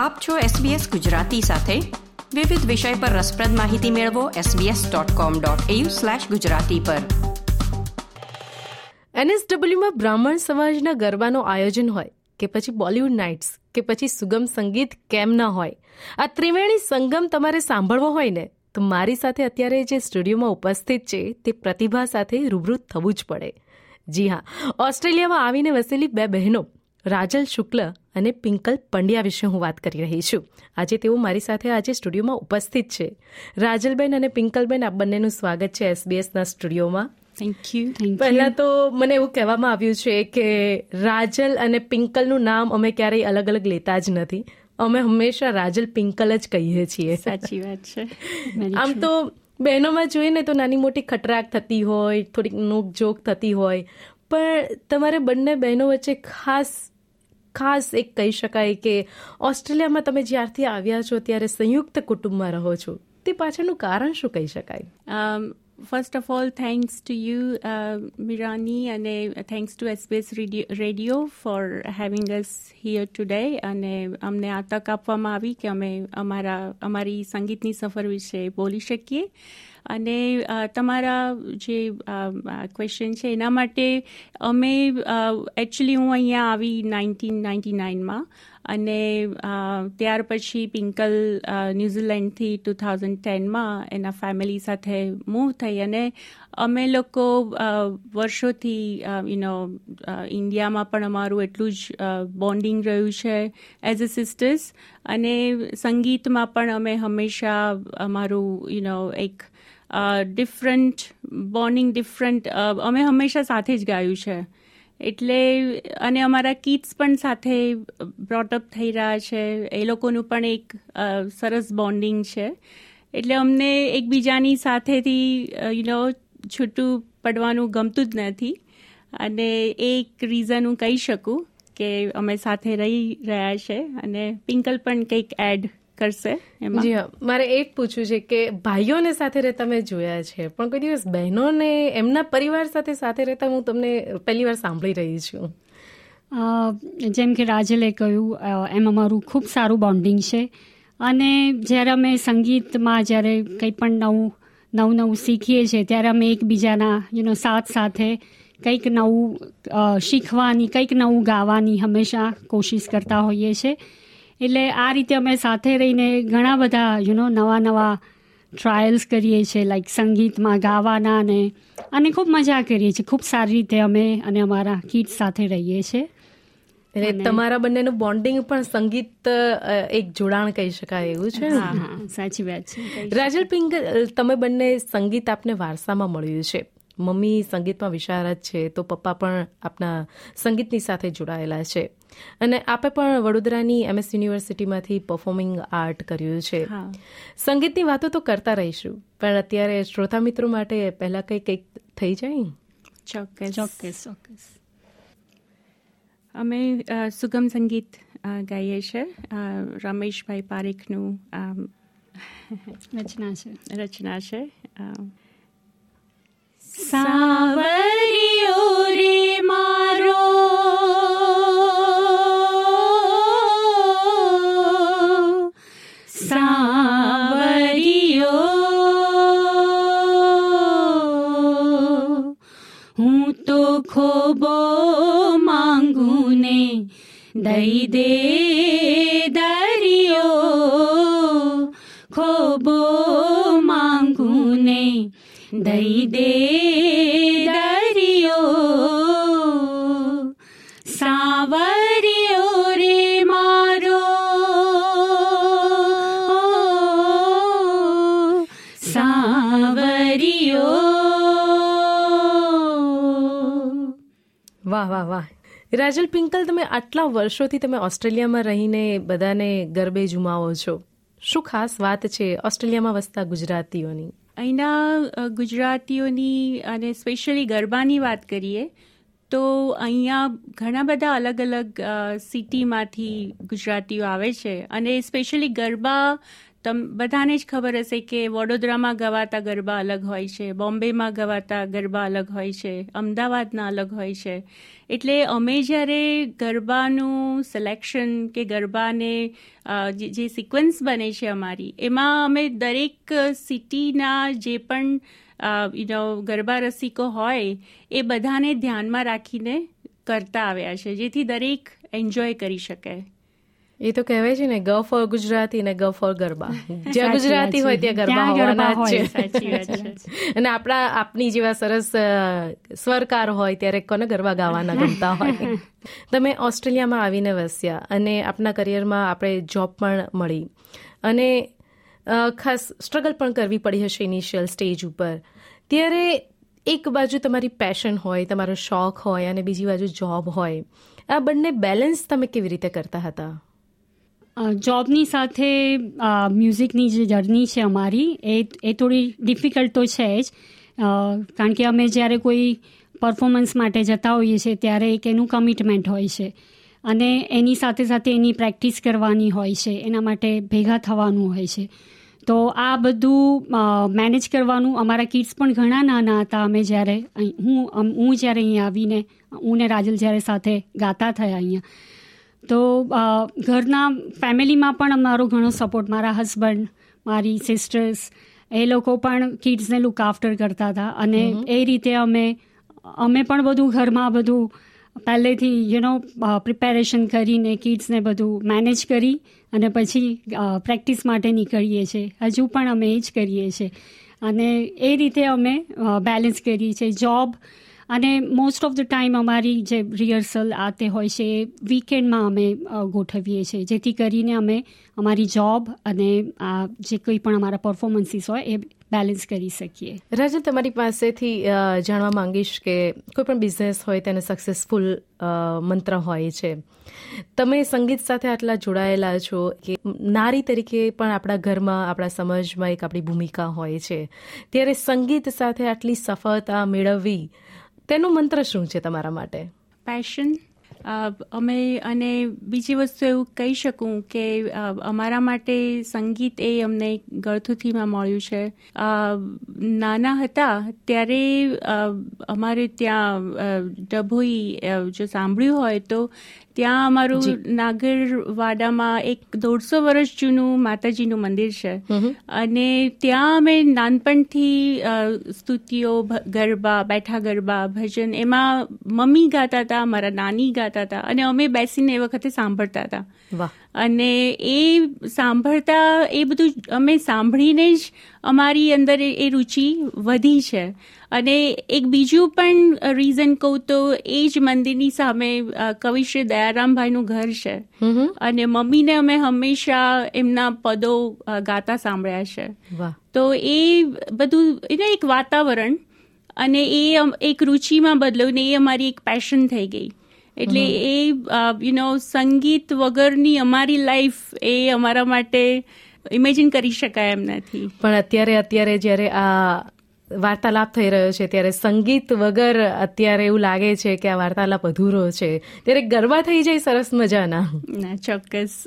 આપ છો SBS ગુજરાતી સાથે. વિવિધ વિષય પર રસપ્રદ માહિતી મેળવો sbs.com.au/gujarati પર. એનએસડબલ્યુમાં બ્રાહ્મણ સમાજના ગરબાનો આયોજન હોય કે પછી બોલિવૂડ નાઇટ્સ કે પછી સુગમ સંગીત કેમ ન હોય. આ ત્રિવેણી સંગમ તમારે સાંભળવો હોય ને, તો મારી સાથે અત્યારે જે સ્ટુડિયોમાં ઉપસ્થિત છે, તે પ્રતિભા સાથે રૂબરૂ થવું જ પડે. જી હા, ઓસ્ટ્રેલિયામાં આવીને વસેલી બે બહેનો રાજલ શુક્લ અને પિંકલ પંડ્યા વિશે હું વાત કરી રહી છું. આજે તેઓ મારી સાથે આજે સ્ટુડિયોમાં ઉપસ્થિત છે. રાજલબેન અને પિંકલબેન આ બંનેનું સ્વાગત છે એસબીએસના સ્ટુડિયોમાં. થેન્ક યુ પહેલાં તો મને એવું કહેવામાં આવ્યું છે કે રાજલ અને પિંકલનું નામ અમે ક્યારેય અલગ અલગ લેતા જ નથી. અમે હંમેશા રાજલ પિંકલ જ કહીએ છીએ. સાચી વાત છે. આમ તો બહેનોમાં જોઈએ ને તો નાની મોટી ખટરાક થતી હોય થોડીક નોક જોક થતી હોય પણ તમારે બંને બહેનો વચ્ચે ખાસ ખાસ એક કહી શકાય કે ઓસ્ટ્રેલિયામાં તમે જ્યારથી આવ્યા છો, ત્યારે સંયુક્ત કુટુંબમાં રહો છો. તે પાછળનું કારણ શું કહી શકાય? First of all thanks to you Mirani અને thanks to SBS radio for having us here today અને અમને આ તક આપવામાં આવી કે અમે અમારા, અમારી સંગીતની સફર વિશે બોલી શકીએ. અને તમારા જે ક્વેશ્ચન છે, એના માટે અમે એકચ્યુઅલી હું અહીંયા આવી નાઇન્ટીન નાઇન્ટી નાઇનમાં. અને ત્યાર પછી પિંકલ ન્યૂઝીલેન્ડથી ટુ થાઉઝન્ડ ટેનમાં એના ફેમિલી સાથે મૂવ થઈ અને અમે લોકો વર્ષોથી યુનો ઇન્ડિયામાં પણ અમારું એટલું જ બોન્ડિંગ રહ્યું છે એઝ અ સિસ્ટર્સ અને સંગીતમાં પણ અમે હંમેશા અમારું યુનો એક ડિફરન્ટ બોન્ડિંગ ડિફરન્ટ અમે હંમેશા સાથે જ ગાયું છે. એટલે, અને અમારા કિડ્સ પણ સાથે બ્રોટઅપ થઈ રહ્યા છે. એ લોકોનું પણ એક સરસ બોન્ડિંગ છે. એટલે અમને એકબીજાની સાથેથી યુ નો છૂટું પડવાનું ગમતું જ નથી. અને એ એક રીઝન હું કહી શકું કે અમે સાથે રહી રહ્યા છે. અને પિંકલ પણ કંઈક એડ કરશે જી હા. મારે એ જ પૂછવું છે કે ભાઈઓને સાથે રહેતા મેં જોયા છે પણ કોઈ દિવસ બહેનોને એમના પરિવાર સાથે સાથે રહેતા હું તમને પહેલી વાર સાંભળી રહી છું. જેમ કે રાજલે કહ્યું એમ અમારું ખૂબ સારું બોન્ડિંગ છે. અને જ્યારે અમે સંગીતમાં જ્યારે કંઈ પણ નવું નવું નવું શીખીએ છીએ ત્યારે અમે એકબીજાના યુનો સાથ સાથે કંઈક નવું શીખવાની કંઈક નવું ગાવાની હંમેશા કોશિશ કરતા હોઈએ છીએ. એટલે આ રીતે અમે સાથે રહીને ઘણા બધા યુ નો નવા નવા ટ્રાયલ્સ કરીએ છીએ લાઈક સંગીતમાં ગાવાના અને અને ખૂબ મજા કરીએ છીએ. ખૂબ સારી રીતે અમે અને અમારા કિડ્સ સાથે રહીએ છીએ. એટલે તમારા બંનેનું બોન્ડિંગ પણ સંગીત એક જોડાણ કહી શકાય એવું છે? સાચી વાત છે. રાજલ પિંગ તમે બંને સંગીત આપને વારસામાં મળ્યું છે. મમ્મી સંગીતમાં વિશારદ છે તો પપ્પા પણ આપના સંગીતની સાથે જોડાયેલા છે. અને આપે પણ વડોદરાની એમએસ યુનિવર્સિટીમાંથી પરફોર્મિંગ આર્ટ કર્યું છે. સંગીતની વાતો તો કરતા રહીશું પણ અત્યારે શ્રોતા મિત્રો માટે પહેલાં કંઈ કંઈક થઈ જાય? ચોક્કસ. ચોક્કસ ચોક્કસ. અમે સુગમ સંગીત ગાઈએ છીએ રમેશભાઈ પારેખનું રચના છે. રચના છે. સાવરિયો રે મારો. સાવરિયો હું તો ખોબો માંગુ ને દઈ દે દરિયો સાવરિયો. વાહ વાહ વાહ. રાજલ પિંકલ તમે આટલા વર્ષોથી તમે ઓસ્ટ્રેલિયામાં રહીને બધાને ગરબે જુમાવો છો. શું ખાસ વાત છે ઓસ્ટ્રેલિયામાં વસતા ગુજરાતીઓની? અહીંના ગુજરાતીઓની અને સ્પેશિયલી ગરબાની વાત કરીએ તો અહીંયા ઘણા બધા અલગ અલગ સિટીમાંથી ગુજરાતીઓ આવે છે. અને સ્પેશિયલી ગરબા તમ બધાને જ ખબર હશે કે વડોદરામાં ગવાતા ગરબા અલગ હોય છે, બોમ્બેમાં ગવાતા ગરબા અલગ હોય છે, અમદાવાદના અલગ હોય છે. એટલે અમે જ્યારે ગરબાનું સિલેક્શન કે ગરબાને જે સિક્વન્સ બને છે અમારી, એમાં અમે દરેક સિટીના જે પણ યુ ગરબા રસિકો હોય, એ બધાને ધ્યાનમાં રાખીને કરતા આવ્યા છે, જેથી દરેક એન્જોય કરી શકે. એ તો કહેવાય છે ને ગ ફોર ગુજરાતી ને ગ ફોર ગરબા. જ્યાં ગુજરાતી હોય ત્યાં ગરબા હોવાના જ છે. અને આપણા આપની જેવા સરસ સ્વરકાર હોય ત્યારે કોને ગરબા ગાવાના ગમતા હોય? તમે ઓસ્ટ્રેલિયામાં આવીને વસ્યા અને આપના કરિયરમાં આપણે જોબ પણ મળી. અને ખાસ સ્ટ્રગલ પણ કરવી પડી હશે ઇનિશિયલ સ્ટેજ ઉપર. ત્યારે એક બાજુ તમારી પેશન હોય તમારો શોખ હોય અને બીજી બાજુ જોબ હોય. આ બંને બેલેન્સ તમે કેવી રીતે કરતા હતા? જોબની સાથે મ્યુઝિકની જે જર્ની છે અમારી, એ એ થોડી ડિફિકલ્ટ તો છે જ. કારણ કે અમે જ્યારે કોઈ પરફોર્મન્સ માટે જતા હોઈએ છીએ, ત્યારે એક એનું કમિટમેન્ટ હોય છે. અને એની સાથે સાથે એની પ્રેક્ટિસ કરવાની હોય છે, એના માટે ભેગા થવાનું હોય છે. તો આ બધું મેનેજ કરવાનું અમારા કિડ્સ પણ ઘણા નાના હતા અમે જ્યારે હું હું જ્યારે અહીંયા આવીને, હું ને રાજલ જ્યારે સાથે ગાતા થયા અહીંયા. તો ઘરના ફેમિલીમાં પણ અમારો ઘણો સપોર્ટ મારા હસબન્ડ મારી સિસ્ટર્સ એ લોકો પણ કિડ્સને લુક આફ્ટર કરતા હતા. અને એ રીતે અમે અમે પણ બધું ઘરમાં બધું પહેલેથી યુ નો પ્રિપેરેશન કરીને કિડ્સને બધું મેનેજ કરી અને પછી પ્રેક્ટિસ માટે નીકળીએ છીએ. હજુ પણ અમે એ જ કરીએ છીએ. અને એ રીતે અમે બેલેન્સ કરીએ છીએ જોબ અને મોસ્ટ ઓફ ધ ટાઈમ અમારી જે રિહર્સલ આ તે હોય છે એ વીકેન્ડમાં અમે ગોઠવીએ છીએ. જેથી કરીને અમે અમારી જોબ અને આ જે કોઈ પણ અમારા પરફોર્મન્સીસ હોય એ બેલેન્સ કરી શકીએ. રાજન, તમારી પાસેથી જાણવા માંગીશ કે કોઈ પણ બિઝનેસ હોય તેને સક્સેસફુલ મંત્ર હોય છે. તમે સંગીત સાથે આટલા જોડાયેલા છો કે નારી તરીકે પણ આપણા ઘરમાં, આપણા સમાજમાં એક આપણી ભૂમિકા હોય છે. ત્યારે સંગીત સાથે આટલી સફળતા મેળવવી તેનો મંત્ર શું છે તમારા માટે? પેશન અમે અને બીજી વસ્તુ એવું કહી શકું કે અમારા માટે સંગીત એ અમને ગળથુથીમાં મળ્યું છે. નાના હતા ત્યારે અમારે ત્યાં ડભોઈ જો સાંભળ્યું હોય તો ત્યાં અમારું નાગરવાડામાં એક દોઢસો વર્ષ જૂનું માતાજીનું મંદિર છે. અને ત્યાં અમે નાનપણથી સ્તુતિઓ ગરબા બેઠા ગરબા ભજન એમાં મમ્મી ગાતા હતા મારા નાની ગાતા હતા. અને અમે બેસીને એ વખતે સાંભળતા હતા. અને એ સાંભળતા એ બધું અમે સાંભળીને જ અમારી અંદર એ રુચિ વધી છે. અને એક બીજું પણ રીઝન કહું તો એ જ મંદિરની સામે કવિશ્રી દયારામભાઈનું ઘર છે. અને મમ્મીને અમે હંમેશા એમના પદો ગાતા સાંભળ્યા છે. તો એ બધું એને એક વાતાવરણ અને એ એક રુચિમાં બદલ્યું ને એ અમારી એક પેશન થઈ ગઈ. એટલે એ યુ નો સંગીત વગરની અમારી લાઈફ એ અમારા માટે ઇમેજિન કરી શકાય એમ નથી. પણ અત્યારે અત્યારે જ્યારે આ વાર્તાલાપ થઈ રહ્યો છે ત્યારે સંગીત વગર અત્યારે એવું લાગે છે કે આ વાર્તાલાપ અધૂરો છે. ત્યારે ગરબા થઈ જાય સરસ મજાના. ના ચોક્કસ.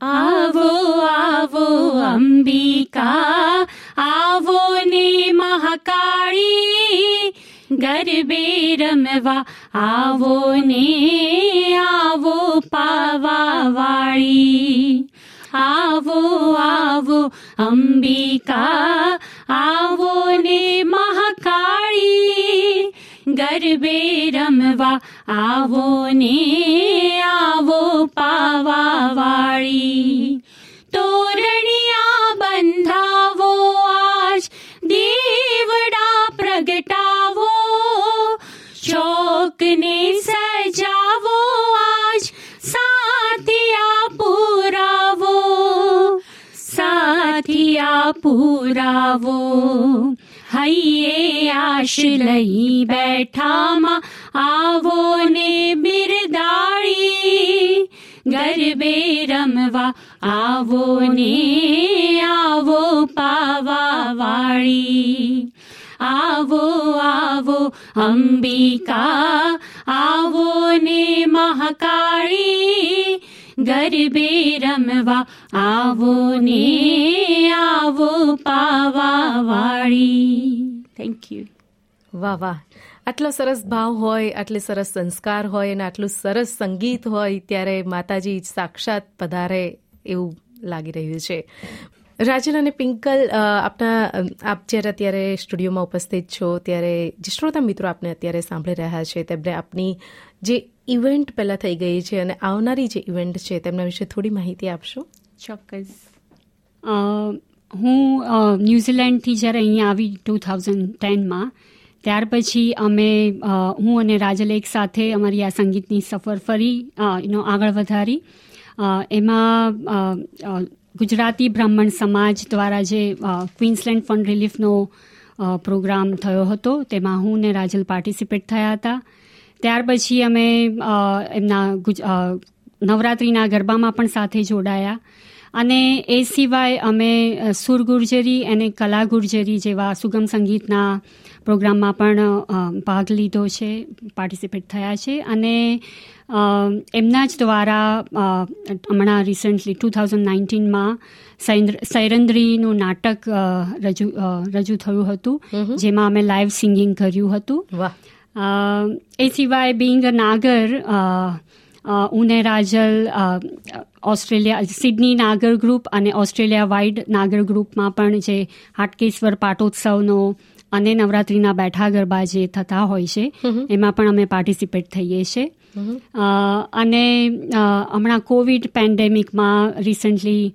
આવો આવો અંબિકા આવો ને મહાકાળી. ગરબે રમવા આવો ને આવો પાવા વાળી આવો આવો અંબિકા આવો ને મહાકાળી ગરબે રમવા આવો ને આવો પાવા વાળી તોરણિયા બંધાવો આજ દેવડા પુરાવો હૈયે આશ લઈ બેઠામાં આવો ને બિરદાળી ગરબે રમવા આવો ને આવો પાવા વાળી આવો આવો અંબિકા આવો ને મહાકાળી ગરબે રમવા આવો ને આવો પાવા વાળી થેન્ક યુ વાહ વાહ આટલો સરસ ભાવ હોય આટલી સરસ સંસ્કાર હોય અને આટલું સરસ સંગીત હોય ત્યારે માતાજી સાક્ષાત પધારે એવું લાગી રહ્યું છે રાજલ અને પિંકલ આપના આપ જ્યારે અત્યારે સ્ટુડિયોમાં ઉપસ્થિત છો ત્યારે જે શ્રોતા મિત્રો આપને અત્યારે સાંભળી રહ્યા છે તેમને આપની જે ઇવેન્ટ પહેલાં થઈ ગઈ છે અને આવનારી જે ઇવેન્ટ છે તેમના વિશે થોડી માહિતી આપશો? ચોક્કસ. હું ન્યૂઝીલેન્ડથી જ્યારે અહીંયા આવી ટુ થાઉઝન્ડ ટેનમાં, ત્યાર પછી અમે હું અને રાજલ એક સાથે અમારી આ સંગીતની સફર ફરી એનો આગળ વધારી. એમાં ગુજરાતી બ્રાહ્મણ સમાજ દ્વારા જે ક્વીન્સલેન્ડ ફંડ રિલીફનો પ્રોગ્રામ થયો હતો, તેમાં હું ને રાજલ પાર્ટિસિપેટ થયા હતા. ત્યાર પછી અમે એમના નવરાત્રિના ગરબામાં પણ સાથે જોડાયા. અને એ સિવાય અમે સુર ગુર્જરી અને કલા ગુર્જરી જેવા સુગમ સંગીતના પ્રોગ્રામમાં પણ ભાગ લીધો છે પાર્ટિસિપેટ થયા છે. અને એમના જ દ્વારા હમણાં રિસન્ટલી ટુ થાઉઝન્ડ નાઇન્ટીનમાં સૈરંદ્રીનું નાટક રજૂ રજૂ થયું હતું. જેમાં અમે લાઈવ સિંગિંગ કર્યું હતું. એ સિવાય બિંગ Nagar ઉને Rajal Australia Sydney Nagar group અને ઓસ્ટ્રેલિયા વાઇડ નાગર ગ્રુપમાં પણ જે હાટકેશ્વર પાટોત્સવનો અને નવરાત્રિના બેઠા ગરબા જે થતા હોય છે એમાં પણ અમે પાર્ટિસિપેટ થઈએ છીએ. અને હમણાં કોવિડ પેન્ડેમિકમાં રિસન્ટલી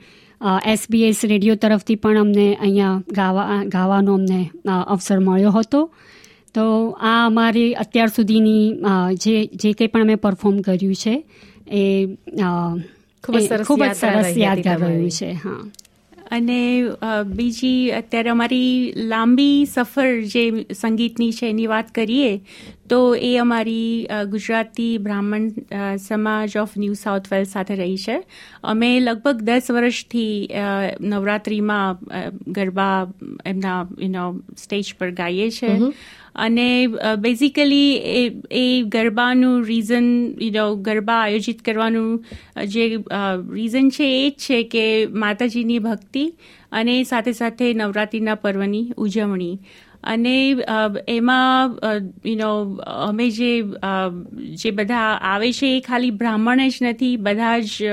એસબીએસ રેડિયો તરફથી પણ અમને અહીંયા ગાવા ગાવાનો અમને અવસર મળ્યો હતો. તો આ અમારી અત્યાર સુધીની જે જે કંઈ પણ અમે પરફોર્મ કર્યું છે એ ખૂબ જ સરસ યાદગાર રહ્યું છે હા. અને બીજી અત્યારે અમારી લાંબી સફર જે સંગીતની છે એની વાત કરીએ તો એ અમારી ગુજરાતી બ્રાહ્મણ સમાજ ઓફ ન્યૂ સાઉથ વેલ્સ સાથે રહી છે. અમે લગભગ દસ વર્ષથી નવરાત્રિમાં ગરબા એમના યુનો સ્ટેજ પર ગાઈએ છીએ અને બેઝિકલી એ એ ગરબાનું રીઝન યુ ગરબા આયોજિત કરવાનું જે રીઝન છે એ જ છે કે માતાજીની ભક્તિ અને સાથે સાથે નવરાત્રિના પર્વની ઉજવણી. અને એમાં યુનો અમે જે જે બધા આવે છે એ ખાલી બ્રાહ્મણ જ નથી બધા જ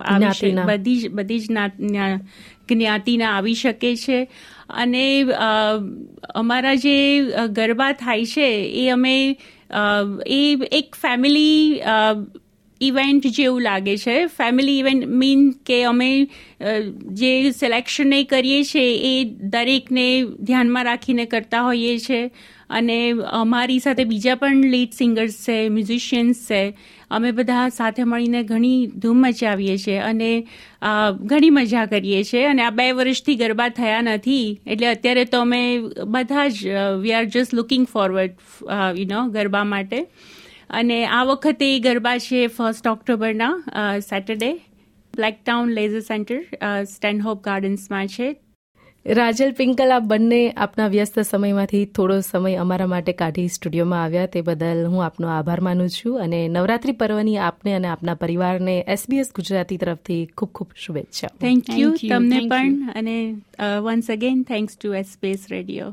આવે છે બધી જ બધી જ જ્ઞાતિના આવી શકે છે. અને અમારા જે ગરબા થાય છે એ અમે એ એક ફેમિલી ઇવેન્ટ જેવું લાગે છે. ફેમિલી ઇવેન્ટ મીન કે અમે જે સિલેક્શન કરીએ છીએ એ દરેકને ધ્યાનમાં રાખીને કરતા હોઈએ છીએ અને અમારી સાથે બીજા પણ લીડ સિંગર્સ છે મ્યુઝિશિયન્સ છે. અમે બધા સાથે મળીને ઘણી ધૂમ મચાવીએ છીએ અને ઘણી મજા કરીએ છીએ. અને આ બે વર્ષથી ગરબા થયા નથી, એટલે અત્યારે તો અમે બધા જ we are just looking forward you know garba માટે. અને આ વખતે ગરબા છે first ઓક્ટોબરના Saturday Blacktown leisure centre Stanhope ગાર્ડન્સમાં છે. રાજલ પિંકલ આ બંને આપના વ્યસ્ત સમયમાંથી થોડો સમય અમારા માટે કાઢી સ્ટુડિયોમાં આવ્યા. તે બદલ હું આપનો આભાર માનું છું અને નવરાત્રી પર્વની આપને અને આપના પરિવારને એસબીએસ ગુજરાતી તરફથી ખૂબ ખૂબ શુભેચ્છા થેન્ક યુ તમને પણ. અને once again thanks to SBS radio